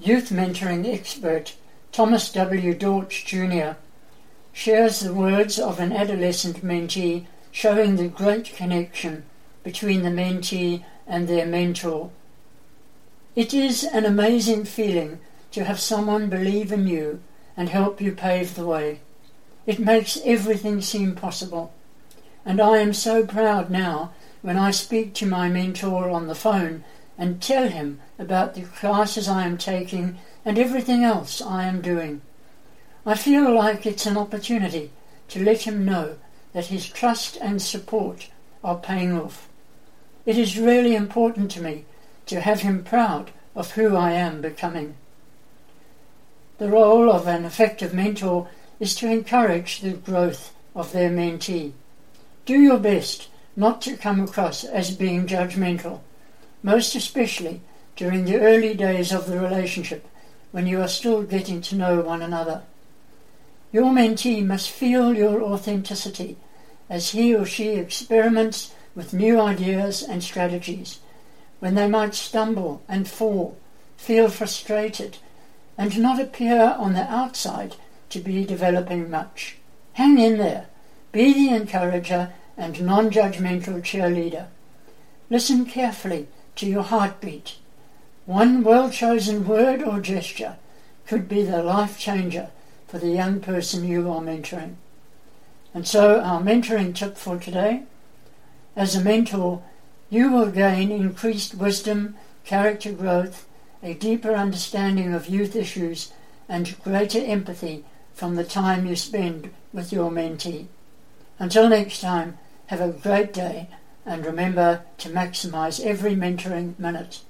youth mentoring expert Thomas W. Dortch Jr. shares the words of an adolescent mentee showing the great connection between the mentee and their mentor. It is an amazing feeling to have someone believe in you and help you pave the way. It makes everything seem possible. And I am so proud now when I speak to my mentor on the phone and tell him about the classes I am taking and everything else I am doing. I feel like it's an opportunity to let him know that his trust and support are paying off. It is really important to me to have him proud of who I am becoming. The role of an effective mentor is to encourage the growth of their mentee. Do your best not to come across as being judgmental, most especially during the early days of the relationship when you are still getting to know one another. Your mentee must feel your authenticity as he or she experiments with new ideas and strategies, when they might stumble and fall, feel frustrated, and not appear on the outside to be developing much. Hang in there. Be the encourager and non judgmental cheerleader. Listen carefully to your heartbeat. One well chosen word or gesture could be the life changer for the young person you are mentoring. And so, our mentoring tip for today as a mentor, you will gain increased wisdom, character growth, a deeper understanding of youth issues, and greater empathy from the time you spend with your mentee. Until next time, have a great day and remember to maximize every mentoring minute.